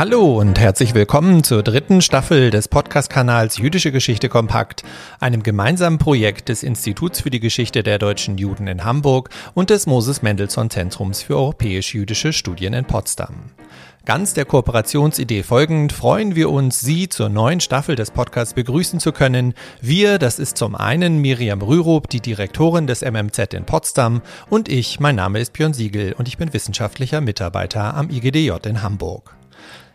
Hallo und herzlich willkommen zur dritten Staffel des Podcast-Kanals Jüdische Geschichte Kompakt, einem gemeinsamen Projekt des Instituts für die Geschichte der deutschen Juden in Hamburg und des Moses Mendelssohn Zentrums für europäisch-jüdische Studien in Potsdam. Ganz der Kooperationsidee folgend freuen wir uns, Sie zur neuen Staffel des Podcasts begrüßen zu können. Wir, das ist zum einen Miriam Rürup, die Direktorin des MMZ in Potsdam, und ich, mein Name ist Björn Siegel und ich bin wissenschaftlicher Mitarbeiter am IGDJ in Hamburg.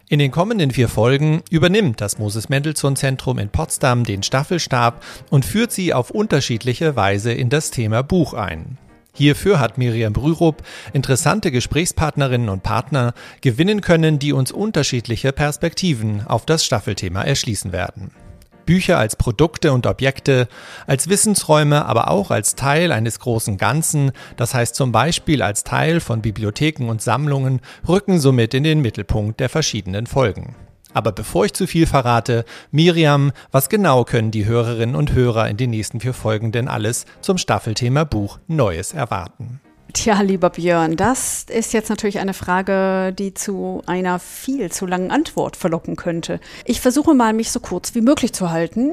In den kommenden vier Folgen übernimmt das Moses Mendelssohn Zentrum in Potsdam den Staffelstab und führt sie auf unterschiedliche Weise in das Thema Buch ein. Hierfür hat Miriam Brürup interessante Gesprächspartnerinnen und Partner gewinnen können, die uns unterschiedliche Perspektiven auf das Staffelthema erschließen werden. Bücher als Produkte und Objekte, als Wissensräume, aber auch als Teil eines großen Ganzen, das heißt zum Beispiel als Teil von Bibliotheken und Sammlungen, rücken somit in den Mittelpunkt der verschiedenen Folgen. Aber bevor ich zu viel verrate, Miriam, was genau können die Hörerinnen und Hörer in den nächsten vier Folgen denn alles zum Staffelthema Buch Neues erwarten? Tja, lieber Björn, das ist jetzt natürlich eine Frage, die zu einer viel zu langen Antwort verlocken könnte. Ich versuche mal, mich so kurz wie möglich zu halten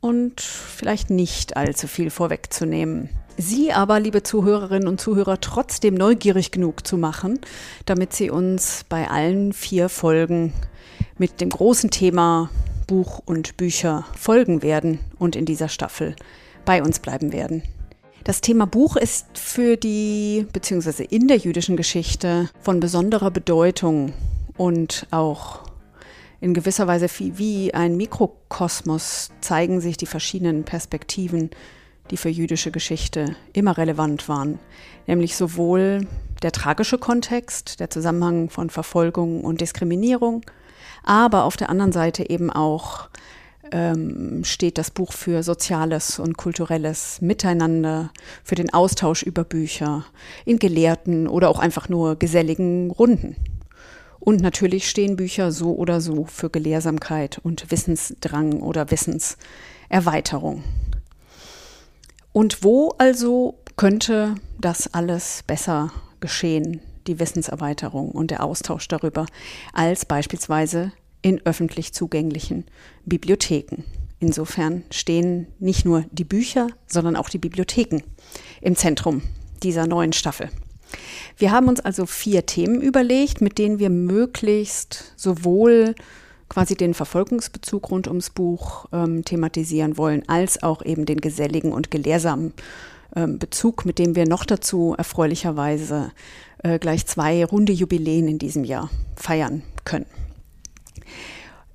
und vielleicht nicht allzu viel vorwegzunehmen. Sie aber, liebe Zuhörerinnen und Zuhörer, trotzdem neugierig genug zu machen, damit Sie uns bei allen vier Folgen mit dem großen Thema Buch und Bücher folgen werden und in dieser Staffel bei uns bleiben werden. Das Thema Buch ist für die, beziehungsweise in der jüdischen Geschichte von besonderer Bedeutung und auch in gewisser Weise wie ein Mikrokosmos zeigen sich die verschiedenen Perspektiven, die für jüdische Geschichte immer relevant waren. Nämlich sowohl der tragische Kontext, der Zusammenhang von Verfolgung und Diskriminierung, aber auf der anderen Seite eben auch ähm, steht das Buch für soziales und kulturelles Miteinander, für den Austausch über Bücher, in gelehrten oder auch einfach nur geselligen Runden. Und natürlich stehen Bücher so oder so für Gelehrsamkeit und Wissensdrang oder Wissenserweiterung. Und wo also könnte das alles besser geschehen? die Wissenserweiterung und der Austausch darüber als beispielsweise in öffentlich zugänglichen Bibliotheken. Insofern stehen nicht nur die Bücher, sondern auch die Bibliotheken im Zentrum dieser neuen Staffel. Wir haben uns also vier Themen überlegt, mit denen wir möglichst sowohl quasi den Verfolgungsbezug rund ums Buch ähm, thematisieren wollen, als auch eben den geselligen und gelehrsamen ähm, Bezug, mit dem wir noch dazu erfreulicherweise äh, gleich zwei runde Jubiläen in diesem Jahr feiern können.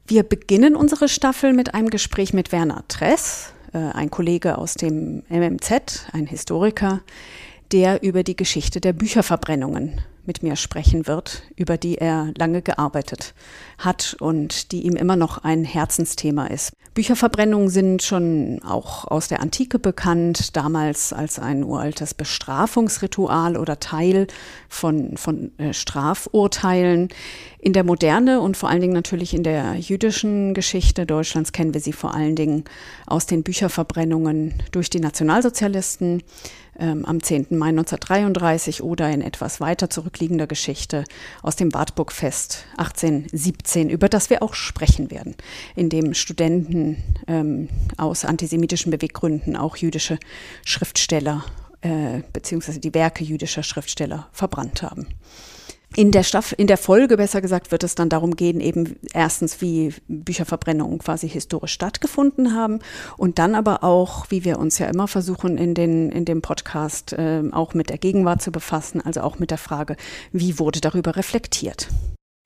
Wir beginnen unsere Staffel mit einem Gespräch mit Werner Tress, äh, ein Kollege aus dem MMZ, ein Historiker, der über die Geschichte der Bücherverbrennungen mit mir sprechen wird, über die er lange gearbeitet hat und die ihm immer noch ein Herzensthema ist. Bücherverbrennungen sind schon auch aus der Antike bekannt, damals als ein uraltes Bestrafungsritual oder Teil von, von äh, Strafurteilen. In der Moderne und vor allen Dingen natürlich in der jüdischen Geschichte Deutschlands kennen wir sie vor allen Dingen aus den Bücherverbrennungen durch die Nationalsozialisten ähm, am 10. Mai 1933 oder in etwas weiter zurückliegender Geschichte aus dem Wartburgfest 1817, über das wir auch sprechen werden, in dem Studenten ähm, aus antisemitischen Beweggründen auch jüdische Schriftsteller äh, beziehungsweise die Werke jüdischer Schriftsteller verbrannt haben. In der, Staff in der Folge, besser gesagt, wird es dann darum gehen, eben erstens, wie Bücherverbrennungen quasi historisch stattgefunden haben und dann aber auch, wie wir uns ja immer versuchen, in, den, in dem Podcast äh, auch mit der Gegenwart zu befassen, also auch mit der Frage, wie wurde darüber reflektiert.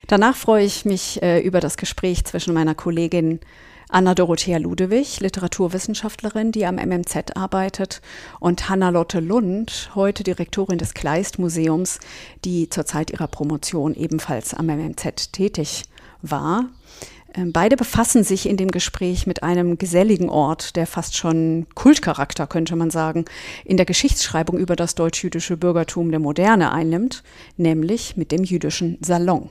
Danach freue ich mich äh, über das Gespräch zwischen meiner Kollegin Anna-Dorothea Ludewig, Literaturwissenschaftlerin, die am MMZ arbeitet, und Hanna-Lotte Lund, heute Direktorin des Kleist-Museums, die zur Zeit ihrer Promotion ebenfalls am MMZ tätig war. Ähm, beide befassen sich in dem Gespräch mit einem geselligen Ort, der fast schon Kultcharakter, könnte man sagen, in der Geschichtsschreibung über das deutsch-jüdische Bürgertum der Moderne einnimmt, nämlich mit dem jüdischen Salon.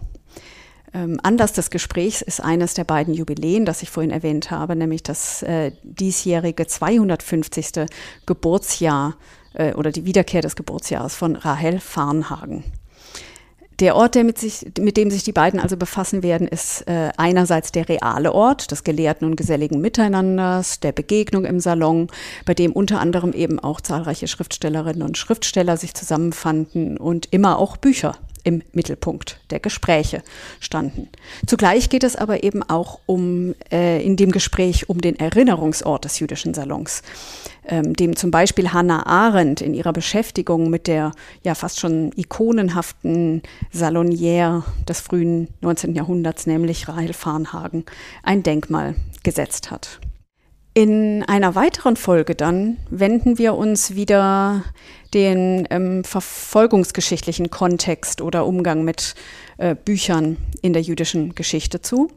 Ähm, Anlass des Gesprächs ist eines der beiden Jubiläen, das ich vorhin erwähnt habe, nämlich das äh, diesjährige 250. Geburtsjahr äh, oder die Wiederkehr des Geburtsjahres von Rahel Farnhagen. Der Ort, der mit, sich, mit dem sich die beiden also befassen werden, ist äh, einerseits der reale Ort des gelehrten und geselligen Miteinanders, der Begegnung im Salon, bei dem unter anderem eben auch zahlreiche Schriftstellerinnen und Schriftsteller sich zusammenfanden und immer auch Bücher im Mittelpunkt der Gespräche standen. Zugleich geht es aber eben auch um äh, in dem Gespräch um den Erinnerungsort des jüdischen Salons, ähm, dem zum Beispiel Hannah Arendt in ihrer Beschäftigung mit der ja fast schon ikonenhaften Salonière des frühen 19. Jahrhunderts, nämlich Rahel Farnhagen, ein Denkmal gesetzt hat. In einer weiteren Folge dann wenden wir uns wieder den ähm, verfolgungsgeschichtlichen Kontext oder Umgang mit äh, Büchern in der jüdischen Geschichte zu.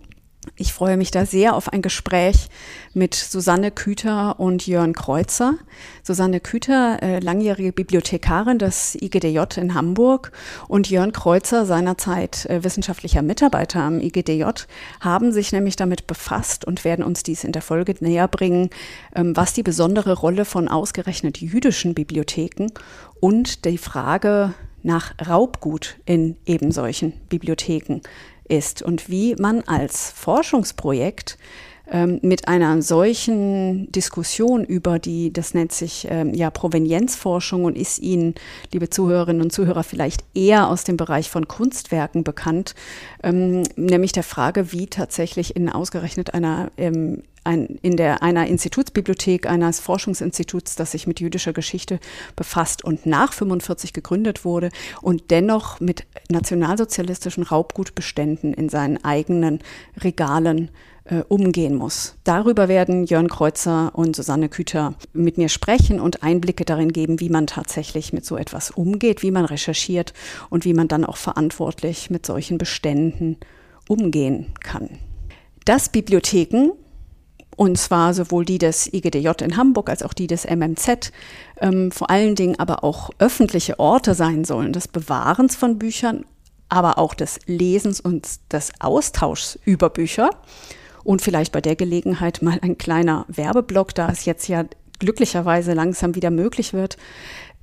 Ich freue mich da sehr auf ein Gespräch mit Susanne Küter und Jörn Kreuzer. Susanne Küter, äh, langjährige Bibliothekarin des IGDJ in Hamburg und Jörn Kreuzer, seinerzeit äh, wissenschaftlicher Mitarbeiter am IGDJ, haben sich nämlich damit befasst und werden uns dies in der Folge näher bringen, ähm, was die besondere Rolle von ausgerechnet jüdischen Bibliotheken und die Frage nach Raubgut in eben solchen Bibliotheken ist. Und wie man als Forschungsprojekt ähm, mit einer solchen Diskussion über die, das nennt sich ähm, ja Provenienzforschung und ist Ihnen, liebe Zuhörerinnen und Zuhörer, vielleicht eher aus dem Bereich von Kunstwerken bekannt, ähm, nämlich der Frage, wie tatsächlich in ausgerechnet einer ähm, ein, in der, einer Institutsbibliothek eines Forschungsinstituts, das sich mit jüdischer Geschichte befasst und nach 45 gegründet wurde und dennoch mit nationalsozialistischen Raubgutbeständen in seinen eigenen Regalen äh, umgehen muss. Darüber werden Jörn Kreuzer und Susanne Küter mit mir sprechen und Einblicke darin geben, wie man tatsächlich mit so etwas umgeht, wie man recherchiert und wie man dann auch verantwortlich mit solchen Beständen umgehen kann. Dass Bibliotheken und zwar sowohl die des IGDJ in Hamburg als auch die des MMZ, ähm, vor allen Dingen aber auch öffentliche Orte sein sollen, des Bewahrens von Büchern, aber auch des Lesens und des Austauschs über Bücher. Und vielleicht bei der Gelegenheit mal ein kleiner Werbeblock, da es jetzt ja glücklicherweise langsam wieder möglich wird.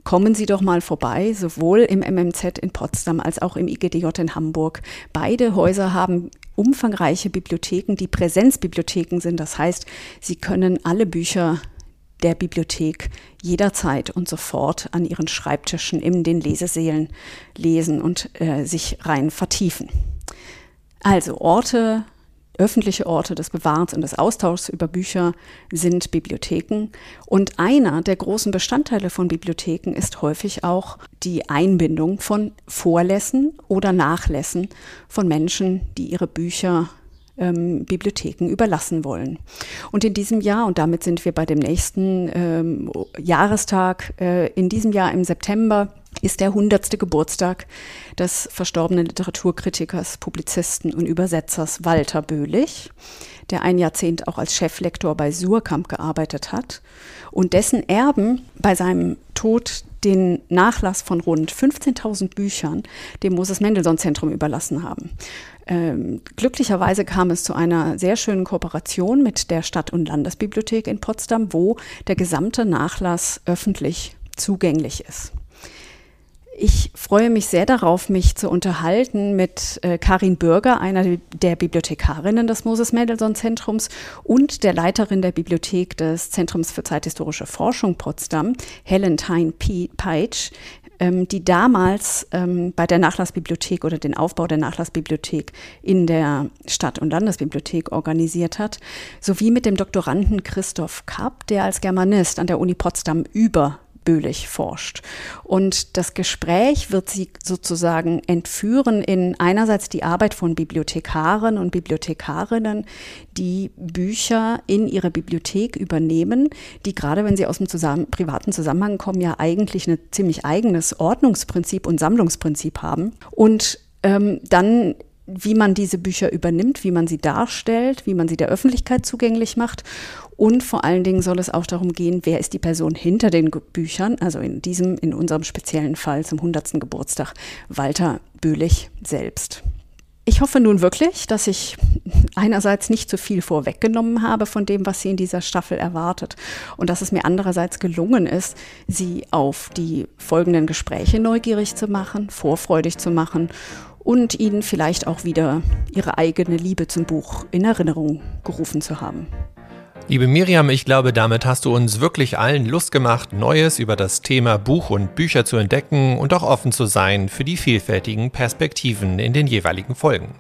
Kommen Sie doch mal vorbei, sowohl im MMZ in Potsdam als auch im IGDJ in Hamburg. Beide Häuser haben umfangreiche Bibliotheken, die Präsenzbibliotheken sind. Das heißt, Sie können alle Bücher der Bibliothek jederzeit und sofort an Ihren Schreibtischen in den Lesesälen lesen und äh, sich rein vertiefen. Also Orte, öffentliche Orte des Bewahrens und des Austauschs über Bücher sind Bibliotheken. Und einer der großen Bestandteile von Bibliotheken ist häufig auch die Einbindung von Vorlässen oder Nachlässen von Menschen, die ihre Bücher ähm, Bibliotheken überlassen wollen. Und in diesem Jahr, und damit sind wir bei dem nächsten ähm, Jahrestag, äh, in diesem Jahr im September ist der hundertste Geburtstag des verstorbenen Literaturkritikers, Publizisten und Übersetzers Walter Böhlich, der ein Jahrzehnt auch als Cheflektor bei Surkamp gearbeitet hat und dessen Erben bei seinem Tod den Nachlass von rund 15.000 Büchern dem Moses Mendelssohn Zentrum überlassen haben. Ähm, glücklicherweise kam es zu einer sehr schönen Kooperation mit der Stadt- und Landesbibliothek in Potsdam, wo der gesamte Nachlass öffentlich zugänglich ist. Ich freue mich sehr darauf, mich zu unterhalten mit äh, Karin Bürger, einer der Bibliothekarinnen des Moses Mendelssohn Zentrums und der Leiterin der Bibliothek des Zentrums für zeithistorische Forschung Potsdam, Helen Tyne Peitsch, ähm, die damals ähm, bei der Nachlassbibliothek oder den Aufbau der Nachlassbibliothek in der Stadt- und Landesbibliothek organisiert hat, sowie mit dem Doktoranden Christoph Kapp, der als Germanist an der Uni Potsdam über Böhlich forscht. Und das Gespräch wird sie sozusagen entführen in einerseits die Arbeit von Bibliothekaren und Bibliothekarinnen, die Bücher in ihre Bibliothek übernehmen, die gerade wenn sie aus dem zusammen, privaten Zusammenhang kommen, ja eigentlich ein ziemlich eigenes Ordnungsprinzip und Sammlungsprinzip haben. Und ähm, dann wie man diese Bücher übernimmt, wie man sie darstellt, wie man sie der Öffentlichkeit zugänglich macht und vor allen Dingen soll es auch darum gehen, wer ist die Person hinter den Büchern, also in diesem, in unserem speziellen Fall zum 100. Geburtstag Walter Böhlich selbst. Ich hoffe nun wirklich, dass ich einerseits nicht zu viel vorweggenommen habe von dem, was Sie in dieser Staffel erwartet und dass es mir andererseits gelungen ist, Sie auf die folgenden Gespräche neugierig zu machen, vorfreudig zu machen und Ihnen vielleicht auch wieder Ihre eigene Liebe zum Buch in Erinnerung gerufen zu haben. Liebe Miriam, ich glaube, damit hast du uns wirklich allen Lust gemacht, Neues über das Thema Buch und Bücher zu entdecken und auch offen zu sein für die vielfältigen Perspektiven in den jeweiligen Folgen.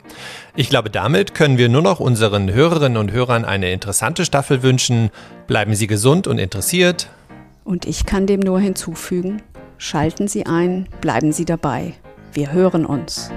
Ich glaube, damit können wir nur noch unseren Hörerinnen und Hörern eine interessante Staffel wünschen. Bleiben Sie gesund und interessiert. Und ich kann dem nur hinzufügen, schalten Sie ein, bleiben Sie dabei. Wir hören uns.